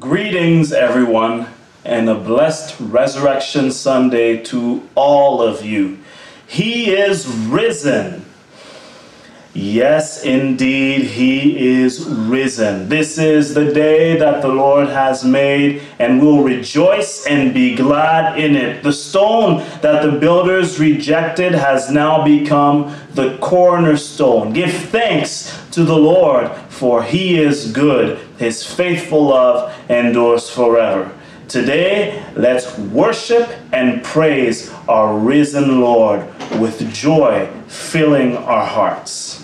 Greetings, everyone, and a blessed Resurrection Sunday to all of you. He is risen. Yes, indeed, He is risen. This is the day that the Lord has made, and we'll rejoice and be glad in it. The stone that the builders rejected has now become the cornerstone. Give thanks to the Lord, for He is good. His faithful love endures forever. Today, let's worship and praise our risen Lord with joy filling our hearts.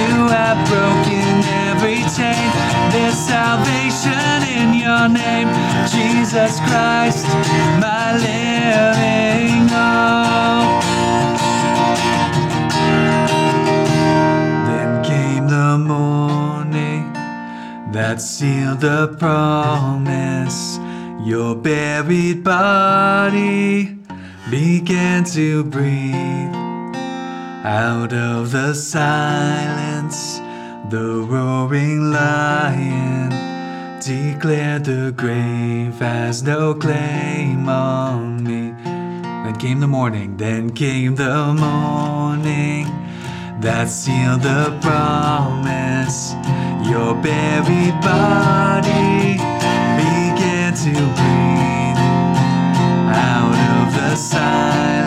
You have broken every chain. There's salvation in your name. Jesus Christ, my living hope. Then came the morning that sealed the promise. Your buried body began to breathe. Out of the silence, the roaring lion declared the grave has no claim on me. Then came the morning, then came the morning that sealed the promise. Your buried body began to breathe. Out of the silence,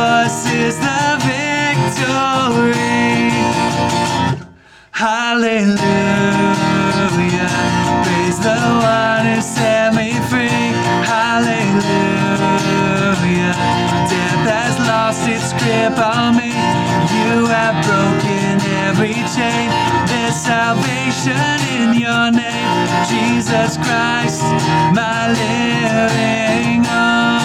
yours is the victory. Hallelujah. Praise the one who set me free. Hallelujah. Death has lost its grip on me. You have broken every chain. There's salvation in your name. Jesus Christ, my living hope.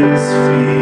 His feet,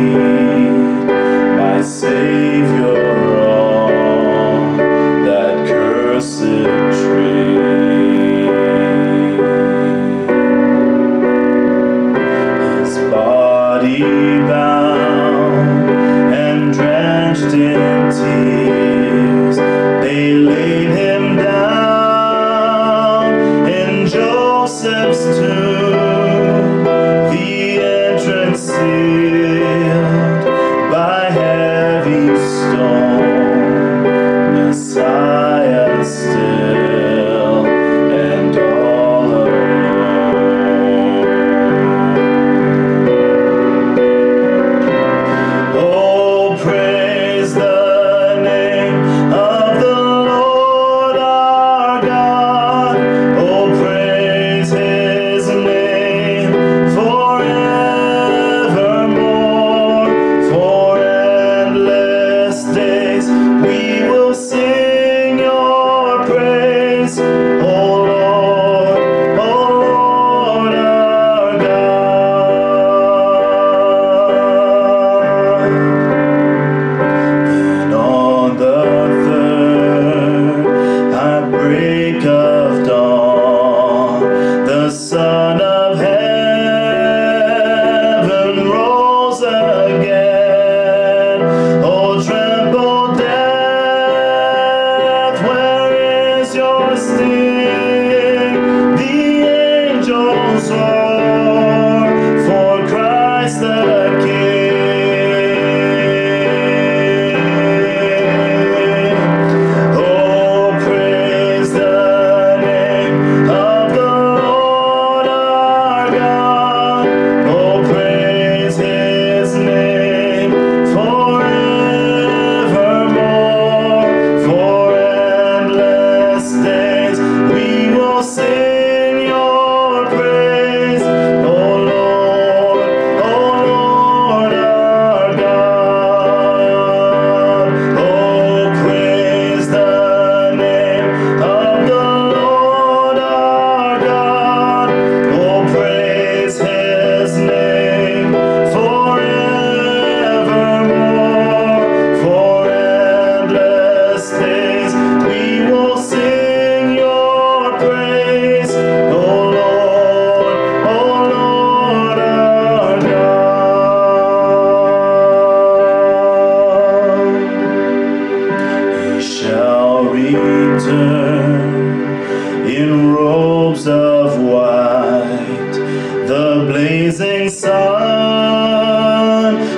blazing sun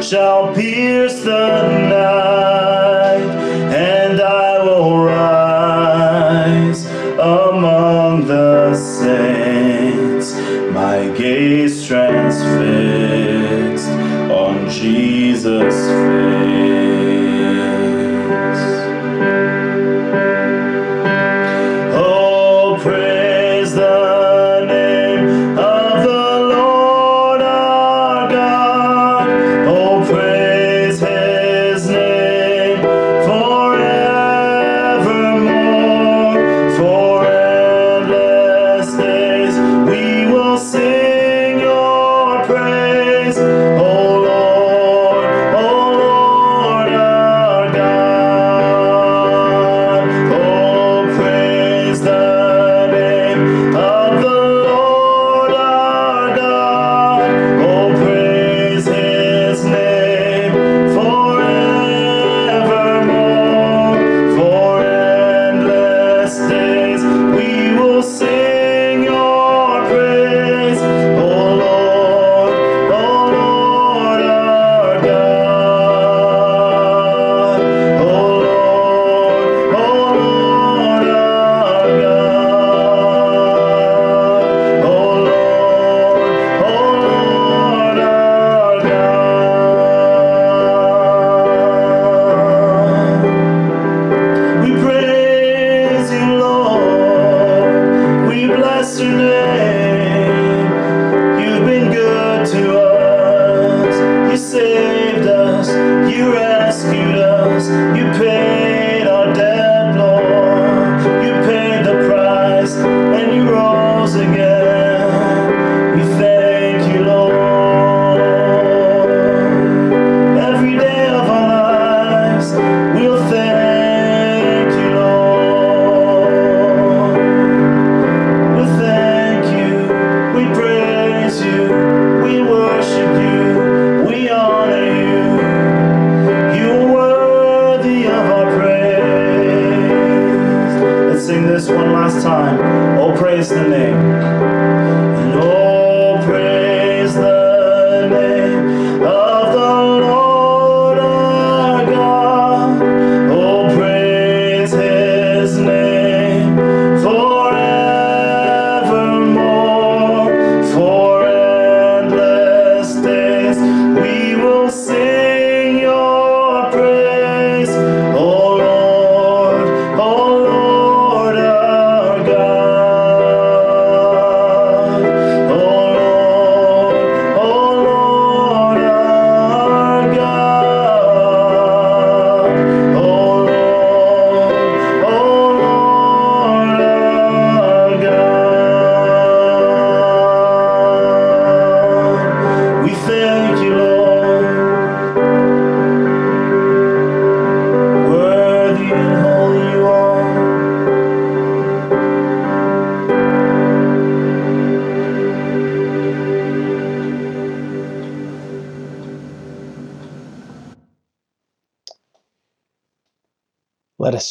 shall pierce the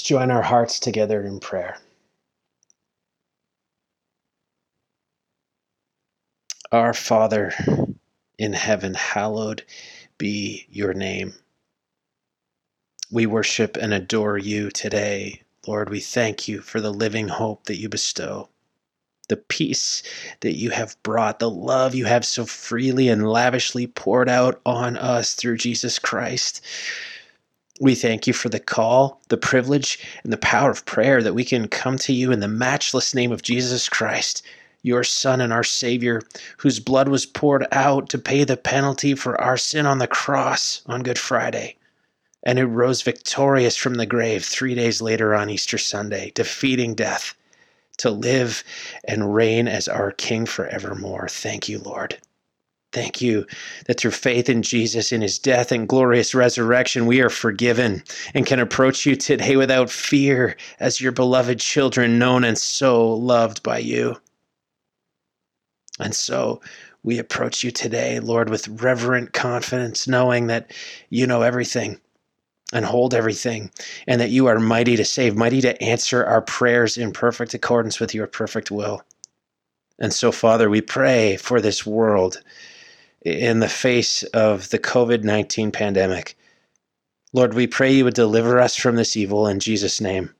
join our hearts together in prayer. Our Father in heaven, hallowed be your name. We worship and adore you today. Lord, we thank you for the living hope that you bestow, the peace that you have brought, the love you have so freely and lavishly poured out on us through Jesus Christ. We thank you for the call, the privilege, and the power of prayer that we can come to you in the matchless name of Jesus Christ, your Son and our Savior, whose blood was poured out to pay the penalty for our sin on the cross on Good Friday, and who rose victorious from the grave three days later on Easter Sunday, defeating death to live and reign as our King forevermore. Thank you, Lord. Thank you that through faith in Jesus, in his death and glorious resurrection, we are forgiven and can approach you today without fear as your beloved children, known and so loved by you. And so we approach you today, Lord, with reverent confidence, knowing that you know everything and hold everything, and that you are mighty to save, mighty to answer our prayers in perfect accordance with your perfect will. And so, Father, we pray for this world in the face of the COVID 19 pandemic. Lord, we pray you would deliver us from this evil in Jesus' name.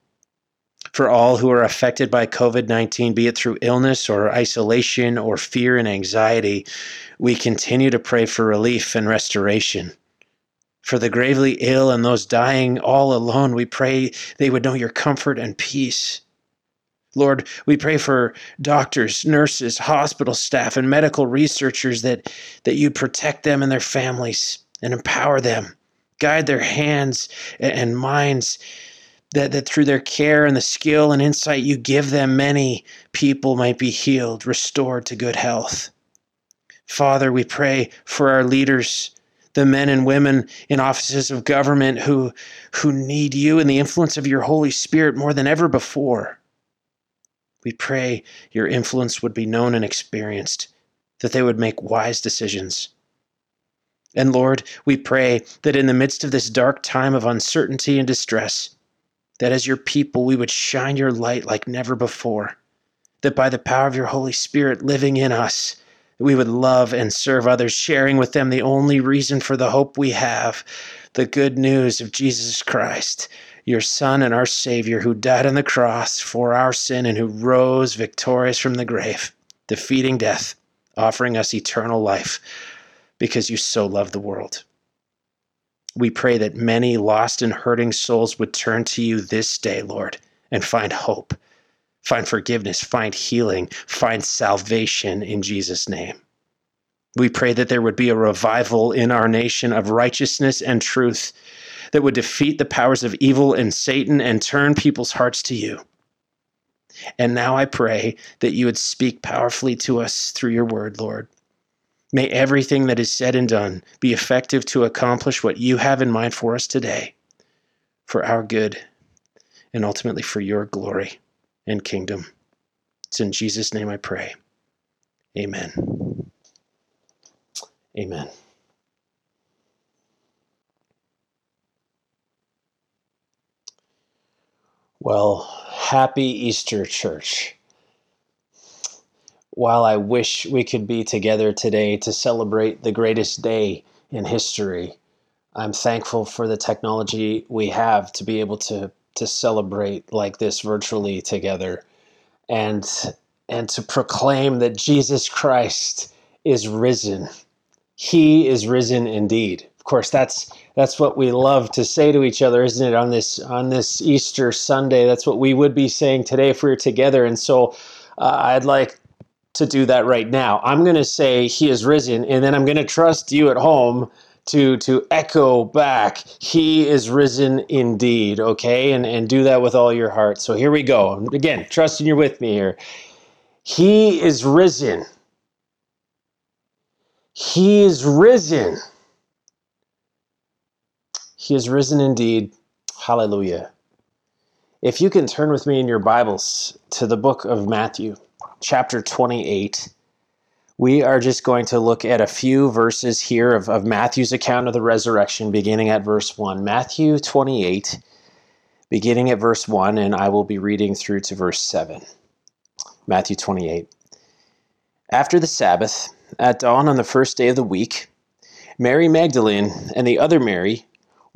For all who are affected by COVID 19, be it through illness or isolation or fear and anxiety, we continue to pray for relief and restoration. For the gravely ill and those dying all alone, we pray they would know your comfort and peace. Lord, we pray for doctors, nurses, hospital staff, and medical researchers that, that you protect them and their families and empower them. Guide their hands and minds that, that through their care and the skill and insight you give them, many people might be healed, restored to good health. Father, we pray for our leaders, the men and women in offices of government who, who need you and the influence of your Holy Spirit more than ever before. We pray your influence would be known and experienced, that they would make wise decisions. And Lord, we pray that in the midst of this dark time of uncertainty and distress, that as your people we would shine your light like never before, that by the power of your Holy Spirit living in us, we would love and serve others, sharing with them the only reason for the hope we have the good news of Jesus Christ, your Son and our Savior, who died on the cross for our sin and who rose victorious from the grave, defeating death, offering us eternal life because you so loved the world. We pray that many lost and hurting souls would turn to you this day, Lord, and find hope, find forgiveness, find healing, find salvation in Jesus' name. We pray that there would be a revival in our nation of righteousness and truth that would defeat the powers of evil and Satan and turn people's hearts to you. And now I pray that you would speak powerfully to us through your word, Lord. May everything that is said and done be effective to accomplish what you have in mind for us today, for our good, and ultimately for your glory and kingdom. It's in Jesus' name I pray. Amen. Amen. Well, happy Easter, church while I wish we could be together today to celebrate the greatest day in history, I'm thankful for the technology we have to be able to to celebrate like this virtually together and and to proclaim that Jesus Christ is risen. He is risen indeed. Of course, that's that's what we love to say to each other, isn't it? On this on this Easter Sunday, that's what we would be saying today if we were together. And so, uh, I'd like to do that right now. I'm going to say he is risen, and then I'm going to trust you at home to to echo back he is risen indeed okay and and do that with all your heart so here we go again trusting you're with me here he is risen he is risen he is risen indeed hallelujah if you can turn with me in your bibles to the book of matthew chapter 28. We are just going to look at a few verses here of, of Matthew's account of the resurrection, beginning at verse 1. Matthew 28, beginning at verse 1, and I will be reading through to verse 7. Matthew 28. After the Sabbath, at dawn on the first day of the week, Mary Magdalene and the other Mary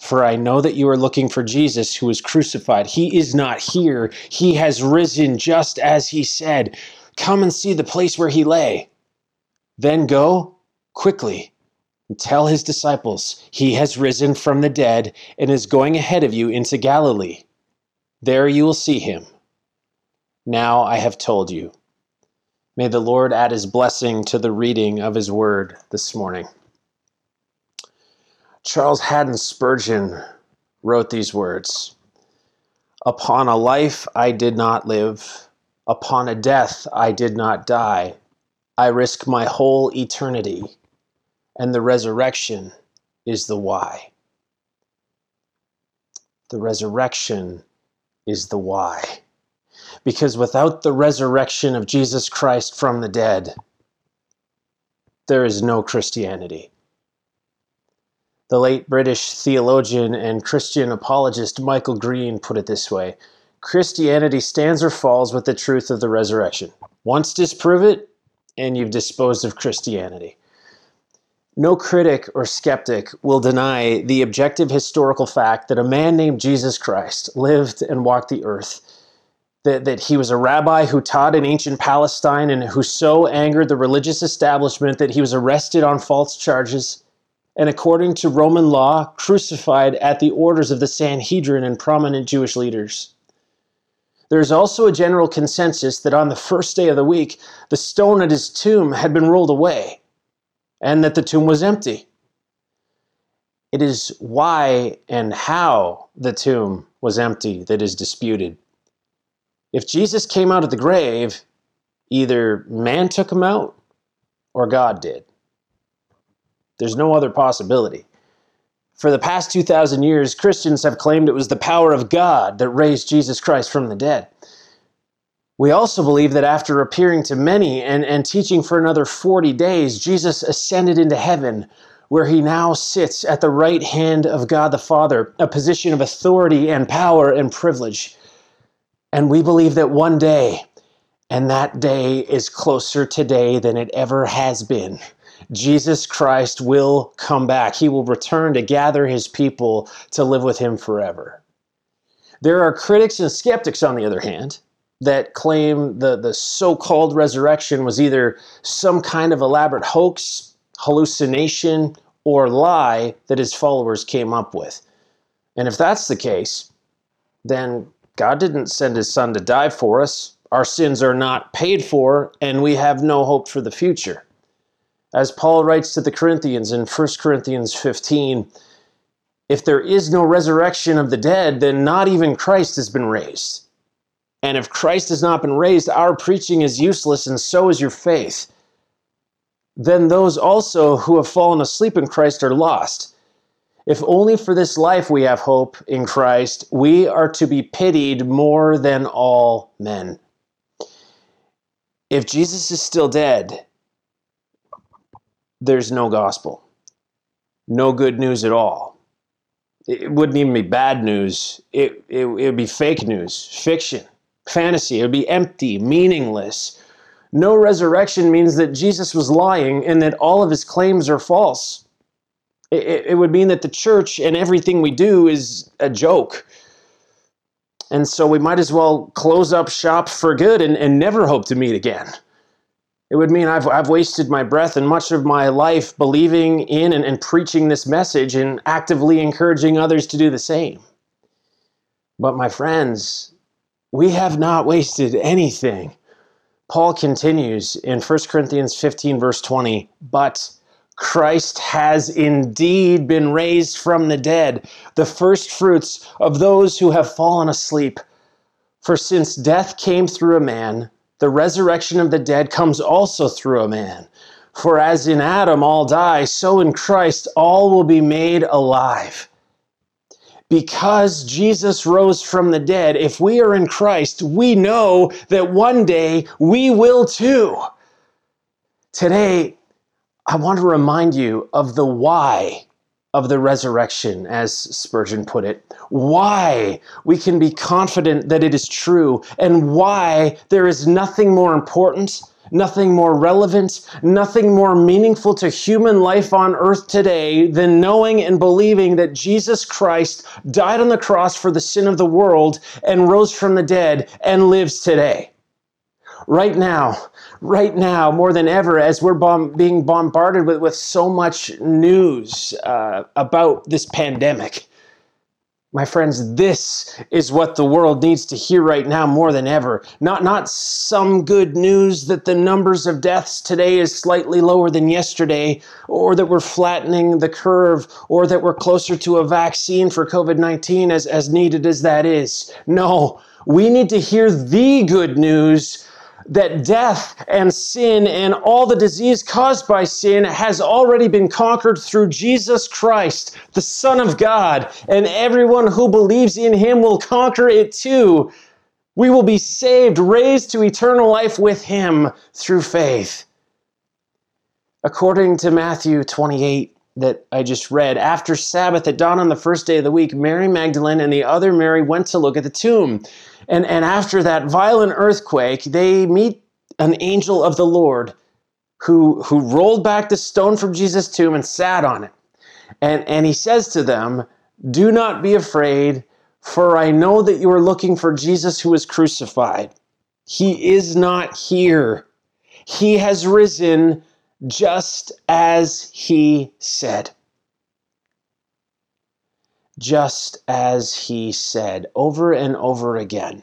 for I know that you are looking for Jesus who was crucified. He is not here, he has risen just as he said. Come and see the place where he lay. Then go quickly and tell his disciples, He has risen from the dead and is going ahead of you into Galilee. There you will see him. Now I have told you. May the Lord add his blessing to the reading of his word this morning. Charles Haddon Spurgeon wrote these words Upon a life I did not live, Upon a death I did not die. I risk my whole eternity, and the resurrection is the why. The resurrection is the why. Because without the resurrection of Jesus Christ from the dead, there is no Christianity. The late British theologian and Christian apologist Michael Green put it this way Christianity stands or falls with the truth of the resurrection. Once disprove it, and you've disposed of Christianity. No critic or skeptic will deny the objective historical fact that a man named Jesus Christ lived and walked the earth, that, that he was a rabbi who taught in ancient Palestine and who so angered the religious establishment that he was arrested on false charges and, according to Roman law, crucified at the orders of the Sanhedrin and prominent Jewish leaders. There is also a general consensus that on the first day of the week, the stone at his tomb had been rolled away and that the tomb was empty. It is why and how the tomb was empty that is disputed. If Jesus came out of the grave, either man took him out or God did. There's no other possibility. For the past 2,000 years, Christians have claimed it was the power of God that raised Jesus Christ from the dead. We also believe that after appearing to many and, and teaching for another 40 days, Jesus ascended into heaven, where he now sits at the right hand of God the Father, a position of authority and power and privilege. And we believe that one day, and that day is closer today than it ever has been Jesus Christ will come back. He will return to gather his people to live with him forever. There are critics and skeptics, on the other hand, that claim the, the so called resurrection was either some kind of elaborate hoax, hallucination, or lie that his followers came up with. And if that's the case, then God didn't send his son to die for us. Our sins are not paid for, and we have no hope for the future. As Paul writes to the Corinthians in 1 Corinthians 15, if there is no resurrection of the dead, then not even Christ has been raised. And if Christ has not been raised, our preaching is useless, and so is your faith. Then those also who have fallen asleep in Christ are lost. If only for this life we have hope in Christ, we are to be pitied more than all men. If Jesus is still dead, there's no gospel, no good news at all. It wouldn't even be bad news, it, it, it would be fake news, fiction, fantasy. It would be empty, meaningless. No resurrection means that Jesus was lying and that all of his claims are false. It, it would mean that the church and everything we do is a joke. And so we might as well close up shop for good and, and never hope to meet again. It would mean I've, I've wasted my breath and much of my life believing in and, and preaching this message and actively encouraging others to do the same. But, my friends, we have not wasted anything. Paul continues in 1 Corinthians 15, verse 20, but Christ has indeed been raised from the dead, the first fruits of those who have fallen asleep. For since death came through a man, the resurrection of the dead comes also through a man. For as in Adam all die, so in Christ all will be made alive. Because Jesus rose from the dead, if we are in Christ, we know that one day we will too. Today, I want to remind you of the why of the resurrection, as Spurgeon put it. Why we can be confident that it is true, and why there is nothing more important, nothing more relevant, nothing more meaningful to human life on earth today than knowing and believing that Jesus Christ died on the cross for the sin of the world and rose from the dead and lives today. Right now, right now more than ever as we're bomb- being bombarded with, with so much news uh, about this pandemic. My friends, this is what the world needs to hear right now more than ever. Not, not some good news that the numbers of deaths today is slightly lower than yesterday, or that we're flattening the curve, or that we're closer to a vaccine for COVID 19 as, as needed as that is. No, We need to hear the good news that death and sin and all the disease caused by sin has already been conquered through Jesus Christ, the Son of God, and everyone who believes in him will conquer it too. We will be saved, raised to eternal life with him through faith. According to Matthew 28, that I just read, after Sabbath at dawn on the first day of the week, Mary Magdalene and the other Mary went to look at the tomb. And, and after that violent earthquake, they meet an angel of the Lord who, who rolled back the stone from Jesus' tomb and sat on it. And, and he says to them, Do not be afraid, for I know that you are looking for Jesus who was crucified. He is not here, he has risen just as he said. Just as he said over and over again.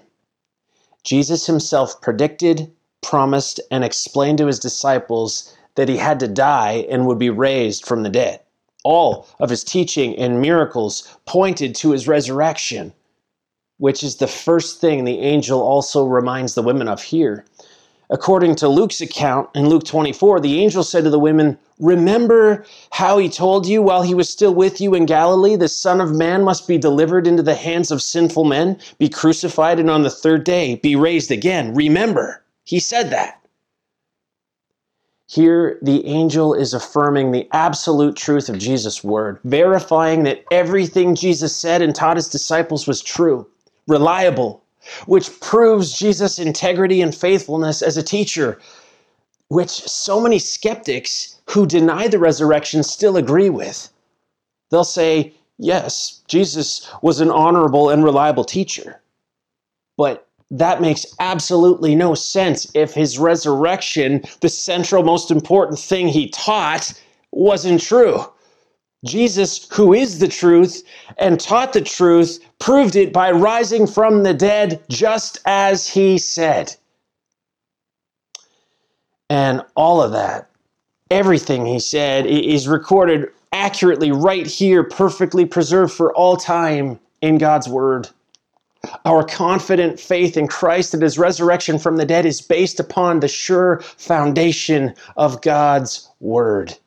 Jesus himself predicted, promised, and explained to his disciples that he had to die and would be raised from the dead. All of his teaching and miracles pointed to his resurrection, which is the first thing the angel also reminds the women of here. According to Luke's account in Luke 24, the angel said to the women, Remember how he told you while he was still with you in Galilee, the Son of Man must be delivered into the hands of sinful men, be crucified, and on the third day be raised again. Remember, he said that. Here, the angel is affirming the absolute truth of Jesus' word, verifying that everything Jesus said and taught his disciples was true, reliable, which proves Jesus' integrity and faithfulness as a teacher, which so many skeptics who deny the resurrection still agree with. They'll say, yes, Jesus was an honorable and reliable teacher. But that makes absolutely no sense if his resurrection, the central most important thing he taught, wasn't true. Jesus, who is the truth and taught the truth, proved it by rising from the dead just as he said. And all of that, everything he said, is recorded accurately right here, perfectly preserved for all time in God's Word. Our confident faith in Christ and his resurrection from the dead is based upon the sure foundation of God's Word.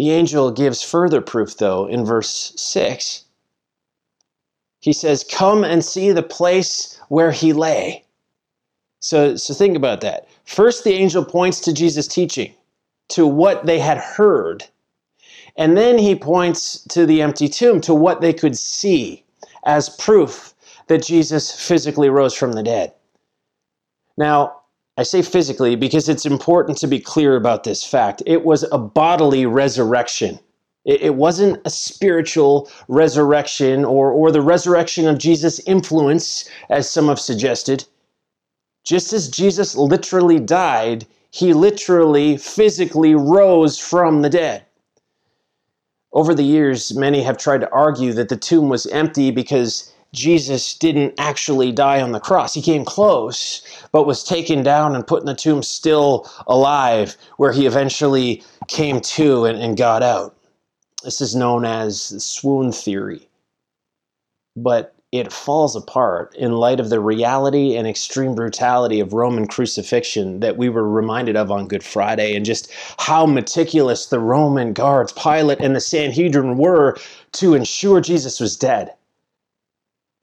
The angel gives further proof, though, in verse 6. He says, Come and see the place where he lay. So, so think about that. First, the angel points to Jesus' teaching, to what they had heard. And then he points to the empty tomb, to what they could see as proof that Jesus physically rose from the dead. Now, I say physically because it's important to be clear about this fact. It was a bodily resurrection. It, wasn't a spiritual resurrection or, or the resurrection of Jesus' influence, as some have suggested. Just as Jesus literally died, he literally, physically rose from the dead. Over the years, many have tried to argue that the tomb was empty because Jesus didn't actually die on the cross. He came close, but was taken down and put in the tomb still alive, where he eventually came to and, and got out. This is known as the swoon theory. But it falls apart in light of the reality and extreme brutality of Roman crucifixion that we were reminded of on Good Friday, and just how meticulous the Roman guards, Pilate, and the Sanhedrin were to ensure Jesus was dead.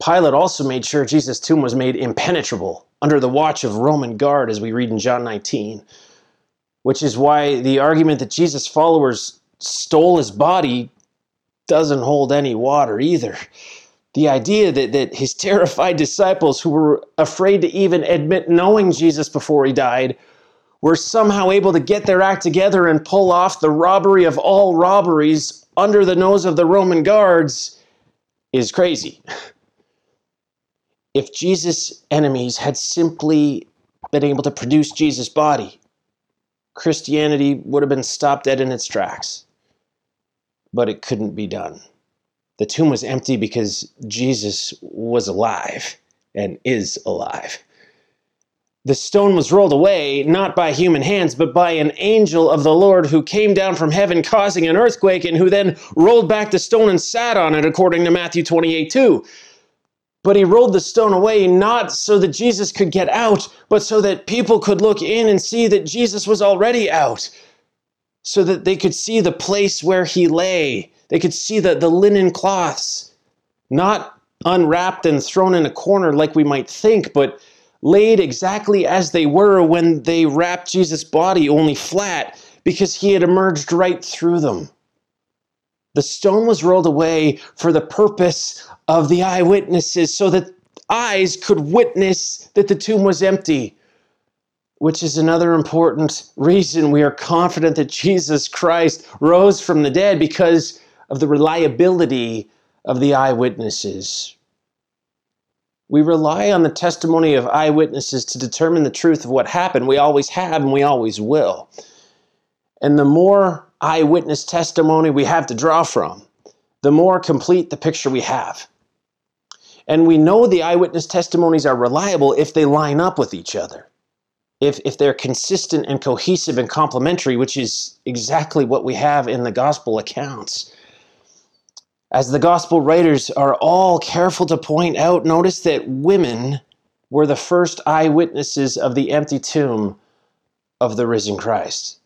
Pilate also made sure Jesus' tomb was made impenetrable under the watch of Roman guard, as we read in John 19, which is why the argument that Jesus' followers stole his body doesn't hold any water either. The idea that, that his terrified disciples, who were afraid to even admit knowing Jesus before he died, were somehow able to get their act together and pull off the robbery of all robberies under the nose of the Roman guards is crazy. if Jesus' enemies had simply been able to produce Jesus' body, Christianity would have been stopped dead in its tracks. But it couldn't be done. The tomb was empty because Jesus was alive and is alive. The stone was rolled away, not by human hands, but by an angel of the Lord who came down from heaven, causing an earthquake, and who then rolled back the stone and sat on it, according to Matthew 28 2. But he rolled the stone away not so that Jesus could get out, but so that people could look in and see that Jesus was already out, so that they could see the place where he lay. They could see the, the linen cloths, not unwrapped and thrown in a corner like we might think, but laid exactly as they were when they wrapped Jesus' body, only flat, because he had emerged right through them. The stone was rolled away for the purpose of the eyewitnesses, so that eyes could witness that the tomb was empty, which is another important reason we are confident that Jesus Christ rose from the dead because of the reliability of the eyewitnesses. We rely on the testimony of eyewitnesses to determine the truth of what happened. We always have and we always will. And the more eyewitness testimony we have to draw from, the more complete the picture we have. And we know the eyewitness testimonies are reliable if they line up with each other, if, if they're consistent and cohesive and complementary, which is exactly what we have in the gospel accounts. As the gospel writers are all careful to point out, notice that women were the first eyewitnesses of the empty tomb of the risen Christ.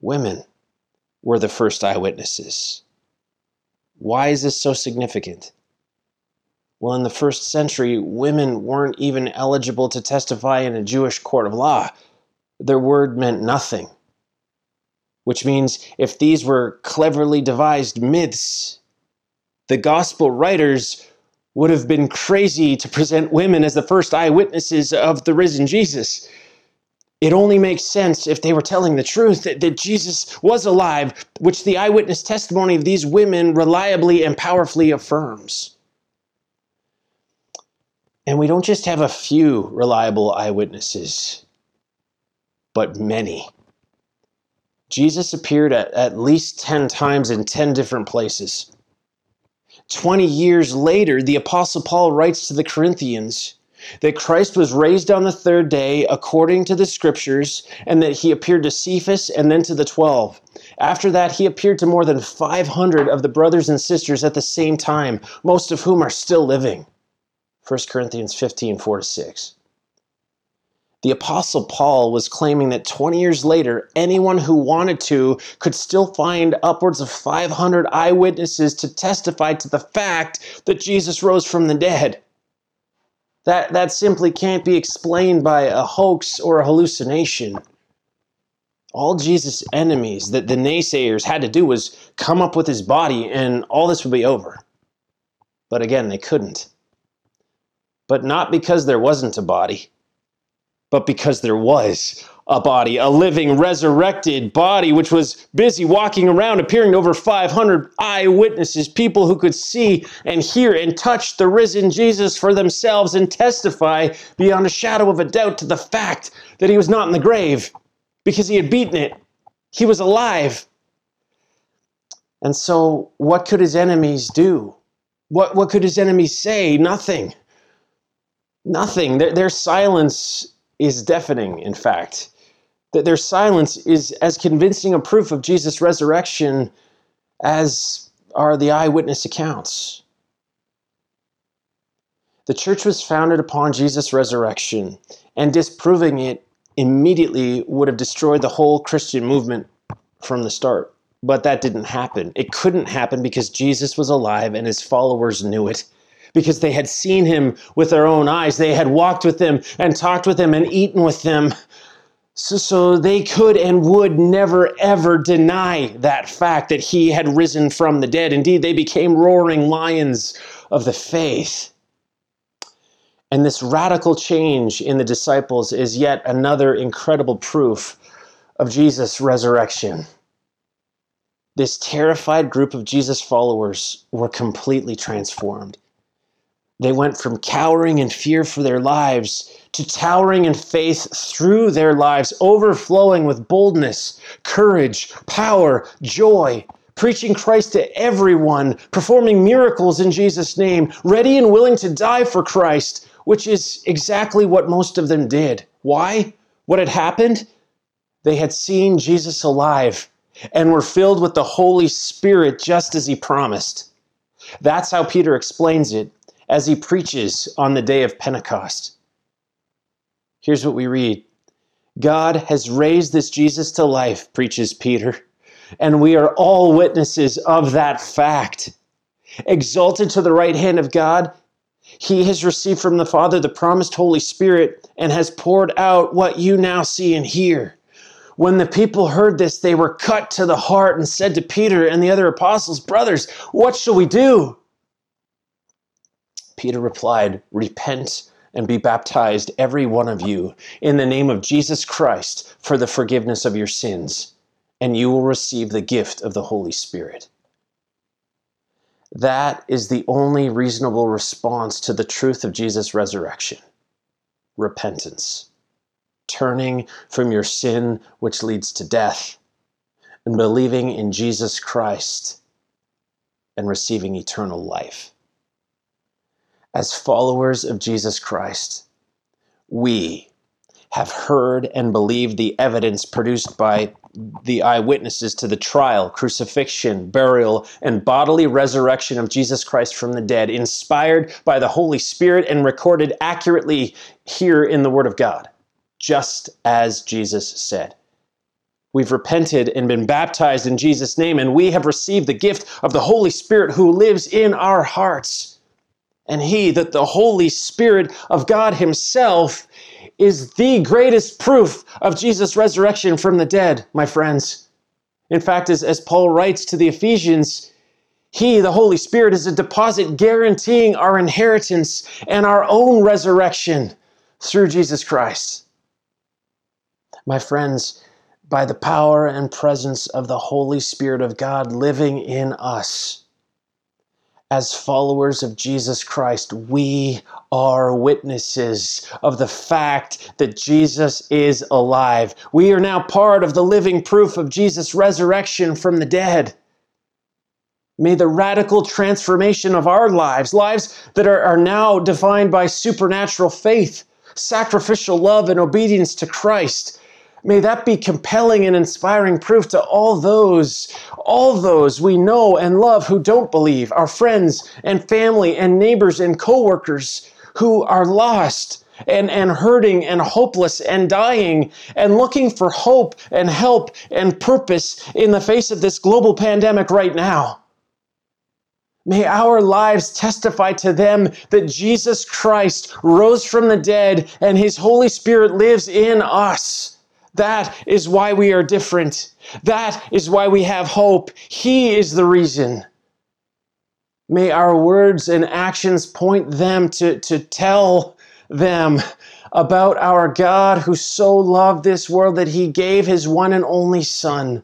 Women were the first eyewitnesses. Why is this so significant? Well, in the first century, women weren't even eligible to testify in a Jewish court of law. Their word meant nothing. Which means if these were cleverly devised myths, the gospel writers would have been crazy to present women as the first eyewitnesses of the risen Jesus. It only makes sense if they were telling the truth that, that Jesus was alive, which the eyewitness testimony of these women reliably and powerfully affirms. And we don't just have a few reliable eyewitnesses, but many. Jesus appeared at, at least 10 times in 10 different places. 20 years later, the Apostle Paul writes to the Corinthians that Christ was raised on the third day according to the scriptures, and that he appeared to Cephas and then to the twelve. After that, he appeared to more than 500 of the brothers and sisters at the same time, most of whom are still living. 1 Corinthians 15 4 6 the Apostle Paul was claiming that 20 years later, anyone who wanted to could still find upwards of 500 eyewitnesses to testify to the fact that Jesus rose from the dead. That, that simply can't be explained by a hoax or a hallucination. All Jesus' enemies, that the naysayers had to do was come up with his body and all this would be over. But again, they couldn't. But not because there wasn't a body but because there was a body, a living, resurrected body, which was busy walking around, appearing to over 500 eyewitnesses, people who could see and hear and touch the risen Jesus for themselves and testify beyond a shadow of a doubt to the fact that he was not in the grave because he had beaten it. He was alive. And so, what could his enemies do? What, what could his enemies say? Nothing. Nothing. Their, their silence is deafening, in fact. That their silence is as convincing a proof of Jesus' resurrection as are the eyewitness accounts. The church was founded upon Jesus' resurrection, and disproving it immediately would have destroyed the whole Christian movement from the start. But that didn't happen. It couldn't happen because Jesus was alive and his followers knew it because they had seen him with their own eyes. They had walked with him and talked with him and eaten with them. So, so they could and would never ever deny that fact that he had risen from the dead. Indeed, they became roaring lions of the faith. And this radical change in the disciples is yet another incredible proof of Jesus' resurrection. This terrified group of Jesus followers were completely transformed. They went from cowering in fear for their lives to towering in faith through their lives, overflowing with boldness, courage, power, joy, preaching Christ to everyone, performing miracles in Jesus' name, ready and willing to die for Christ, which is exactly what most of them did. Why? What had happened? They had seen Jesus alive and were filled with the Holy Spirit just as he promised. That's how Peter explains it as he preaches on the day of Pentecost. Here's what we read God has raised this Jesus to life, preaches Peter, and we are all witnesses of that fact. Exalted to the right hand of God, he has received from the Father the promised Holy Spirit and has poured out what you now see and hear. When the people heard this, they were cut to the heart and said to Peter and the other apostles, Brothers, what shall we do? Peter replied, Repent and be baptized, every one of you, in the name of Jesus Christ for the forgiveness of your sins, and you will receive the gift of the Holy Spirit. That is the only reasonable response to the truth of Jesus' resurrection. Repentance, turning from your sin, which leads to death, and believing in Jesus Christ and receiving eternal life as followers of Jesus Christ, we have heard and believed the evidence produced by the eyewitnesses to the trial, crucifixion, burial, and bodily resurrection of Jesus Christ from the dead, inspired by the Holy Spirit and recorded accurately here in the Word of God, just as Jesus said. We've repented and been baptized in Jesus' name, and we have received the gift of the Holy Spirit who lives in our hearts and He, that the Holy Spirit of God Himself, is the greatest proof of Jesus' resurrection from the dead, my friends. In fact, as, as Paul writes to the Ephesians, He, the Holy Spirit, is a deposit guaranteeing our inheritance and our own resurrection through Jesus Christ. My friends, by the power and presence of the Holy Spirit of God living in us, as followers of Jesus Christ, we are witnesses of the fact that Jesus is alive. We are now part of the living proof of Jesus' resurrection from the dead. May the radical transformation of our lives, lives that are, are now defined by supernatural faith, sacrificial love, and obedience to Christ, May that be compelling and inspiring proof to all those, all those we know and love who don't believe, our friends and family and neighbors and coworkers who are lost and, and hurting and hopeless and dying and looking for hope and help and purpose in the face of this global pandemic right now. May our lives testify to them that Jesus Christ rose from the dead and his Holy Spirit lives in us. That is why we are different. That is why we have hope. He is the reason. May our words and actions point them to, to tell them about our God who so loved this world that he gave his one and only Son,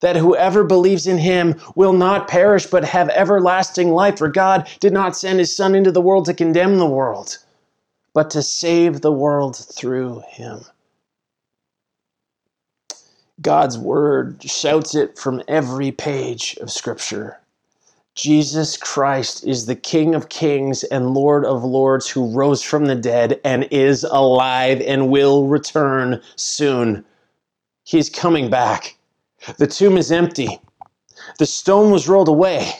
that whoever believes in him will not perish but have everlasting life. For God did not send his Son into the world to condemn the world, but to save the world through him. God's word shouts it from every page of Scripture. Jesus Christ is the King of kings and Lord of lords who rose from the dead and is alive and will return soon. He's coming back. The tomb is empty. The stone was rolled away,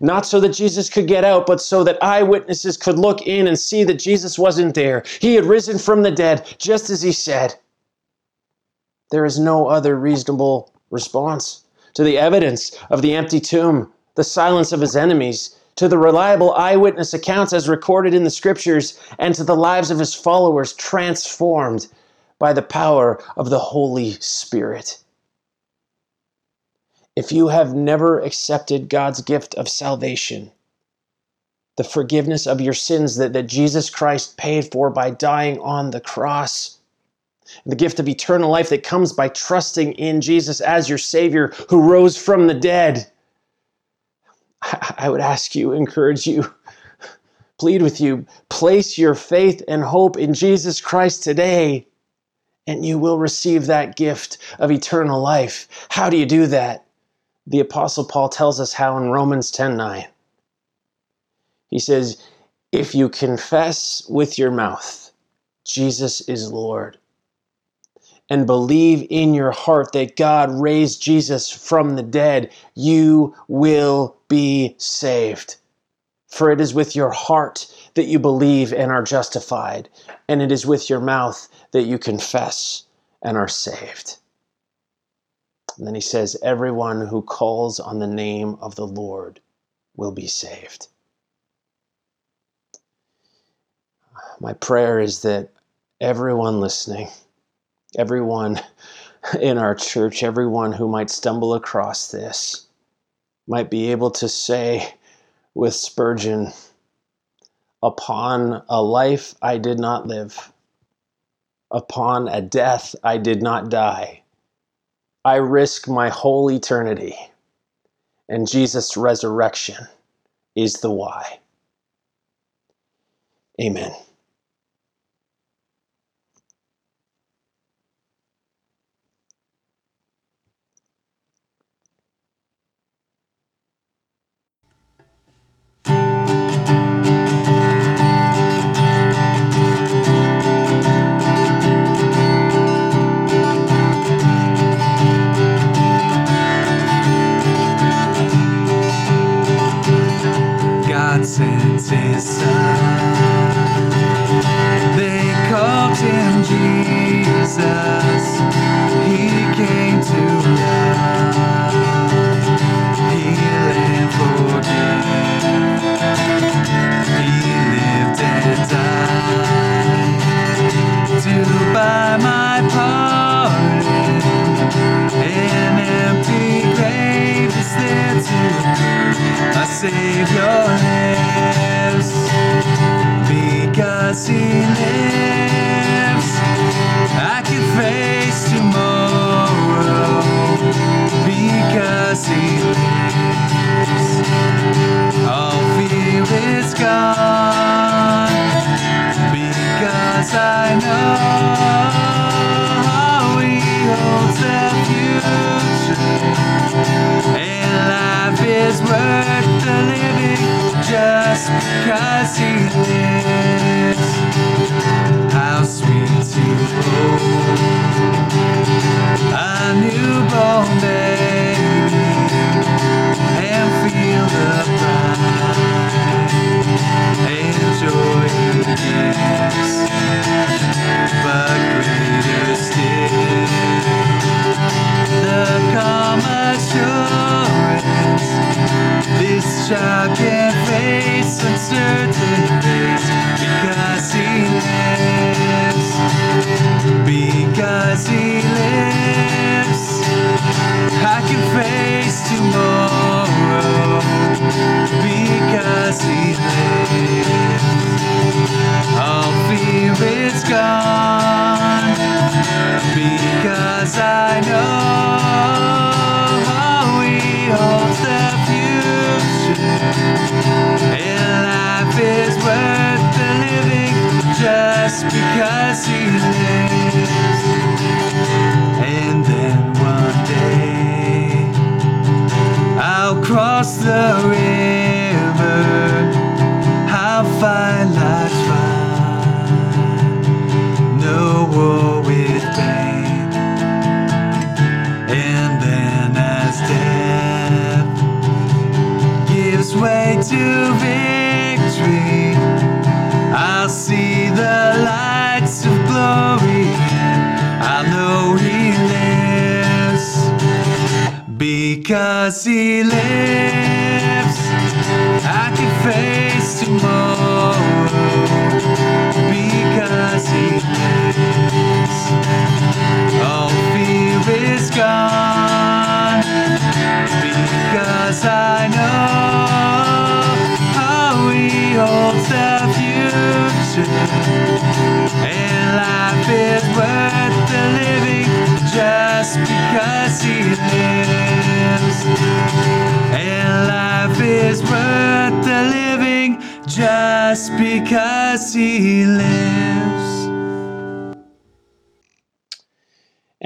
not so that Jesus could get out, but so that eyewitnesses could look in and see that Jesus wasn't there. He had risen from the dead, just as he said. There is no other reasonable response to the evidence of the empty tomb, the silence of his enemies, to the reliable eyewitness accounts as recorded in the scriptures, and to the lives of his followers transformed by the power of the Holy Spirit. If you have never accepted God's gift of salvation, the forgiveness of your sins that, that Jesus Christ paid for by dying on the cross, the gift of eternal life that comes by trusting in Jesus as your Savior who rose from the dead. I would ask you, encourage you, plead with you, place your faith and hope in Jesus Christ today, and you will receive that gift of eternal life. How do you do that? The Apostle Paul tells us how in Romans 10 9. He says, If you confess with your mouth, Jesus is Lord, and believe in your heart that God raised Jesus from the dead, you will be saved. For it is with your heart that you believe and are justified, and it is with your mouth that you confess and are saved. And then he says, Everyone who calls on the name of the Lord will be saved. My prayer is that everyone listening, everyone in our church, everyone who might stumble across this, might be able to say with Spurgeon, Upon a life I did not live, upon a death I did not die, I risk my whole eternity, and Jesus' resurrection is the why. Amen.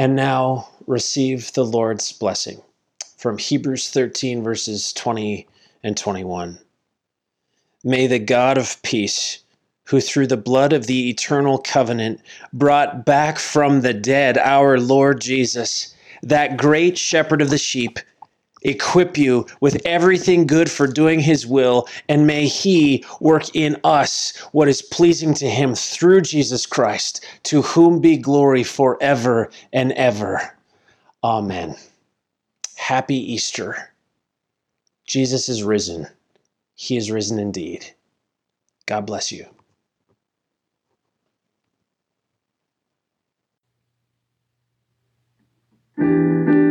And now receive the Lord's blessing from Hebrews 13, verses 20 and 21. May the God of peace, who through the blood of the eternal covenant brought back from the dead our Lord Jesus, that great shepherd of the sheep, equip you with everything good for doing his will, and may he work in us what is pleasing to him through Jesus Christ, to whom be glory forever and ever. Amen. Happy Easter. Jesus is risen. He is risen indeed. God bless you. thank you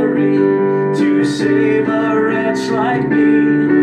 To save a wretch like me.